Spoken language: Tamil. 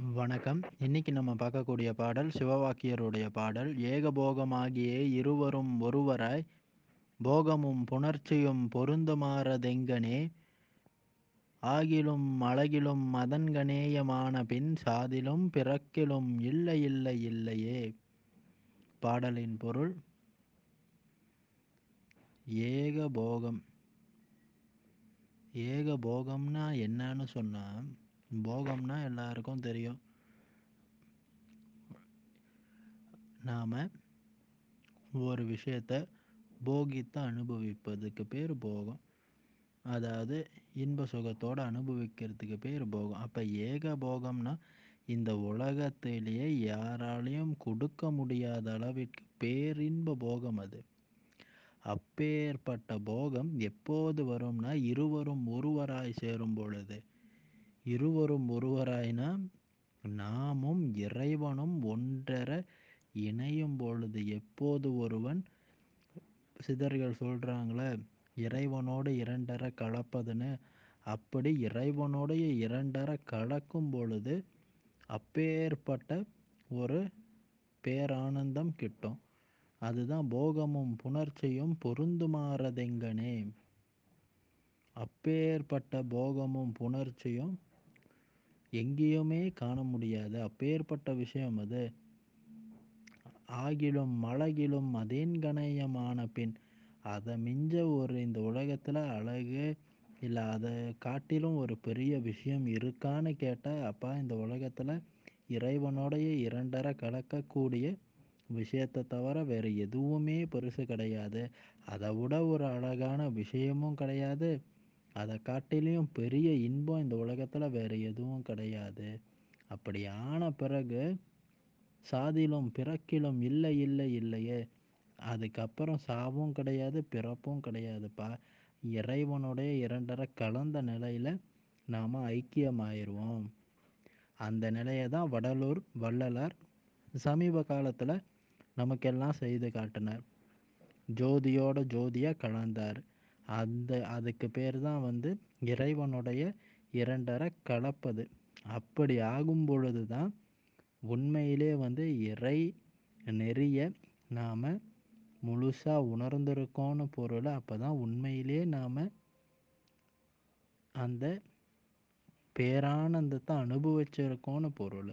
வணக்கம். இன்னைக்கு நம்ம பார்க்கக்கூடிய பாடல் சிவவாக்கியருடைய பாடல் ஏகபோகமாகிய இருவரும் ஒருவராய் போகமும் புணர்ச்சியும் பொருந்துமாறதெங்கனே? ஆகிலும் அழகிலும் மதன்கணேயமான பின் சாதிலும் பிறக்கிலும் இல்லை இல்லை இல்லையே? பாடலின் பொருள் ஏகபோகம். ஏகபோகம்னா என்னன்னு சொன்னால் போகம்னா எல்லாருக்கும் தெரியும். நாம் ஒரு விஷயத்தை போகித்து அனுபவிப்பதுக்கு பேர் போகம். அதாவது இன்ப சுகத்தோடு அனுபவிக்கிறதுக்கு பேர் போகம். அப்போ ஏக போகம்னா இந்த உலகத்திலேயே யாராலையும் கொடுக்க முடியாத அளவிற்கு பேரின்ப போகம் அது. அப்பேற்பட்ட போகம் எப்போது வரும்னா இருவரும் ஒருவராய் சேரும் பொழுது. இருவரும் ஒருவராயினா நாமும் இறைவனும் ஒன்றர இணையும் பொழுது எப்போது ஒருவன்? சிதறிகள் சொல்கிறாங்களே இறைவனோடு இரண்டர கலப்பதுன்னு. அப்படி இறைவனோடைய இரண்டர கலக்கும் பொழுது அப்பேற்பட்ட ஒரு பேரானந்தம் கிட்டும். அதுதான் போகமும் புணர்ச்சியும் பொருந்துமாறதெங்கனே. அப்பேற்பட்ட போகமும் புணர்ச்சியும் எங்கேயுமே காண முடியாது. அப்பேற்பட்ட விஷயம் அது. ஆகிலும் அழகிலும் அதேன்கணயமான பின் அதை மிஞ்ச ஒரு இந்த உலகத்தில் அழகு இல்லை அதை காட்டிலும் ஒரு பெரிய விஷயம் இருக்கான்னு கேட்டால் அப்பா இந்த உலகத்தில் இறைவனோடைய இரண்டரை கலக்கக்கூடிய விஷயத்தை தவிர வேறு எதுவுமே பெருசு கிடையாது. அதை விட ஒரு அழகான விஷயமும் கிடையாது. அதை காட்டிலையும் பெரிய இன்பம் இந்த உலகத்தில் வேறு எதுவும் கிடையாது. அப்படி ஆன பிறகு சாதிலும் பிறக்கிலும் இல்லை இல்லை இல்லையே. அதுக்கப்புறம் சாவும் கிடையாது பிறப்பும் கிடையாதுப்பா. இறைவனுடைய இரண்டரை கலந்த நிலையில் நாம் ஐக்கியமாயிடுவோம் அந்த நிலையை தான் வடலூர் வள்ளலார் சமீப காலத்தில் நமக்கெல்லாம் செய்து காட்டினார். ஜோதியோட ஜோதியாக கலந்தார். அந்த அதுக்கு பேர் தான் வந்து இறைவனுடைய இரண்டரை கலப்பது. அப்படி ஆகும் பொழுது தான் உண்மையிலே வந்து இறை நெறிய நாம் முழுசாக உணர்ந்திருக்கோன்னு பொருள் அப்போ தான் உண்மையிலே நாம் அந்த பேரானந்தத்தை அனுபவிச்சிருக்கோன்னு பொருள்.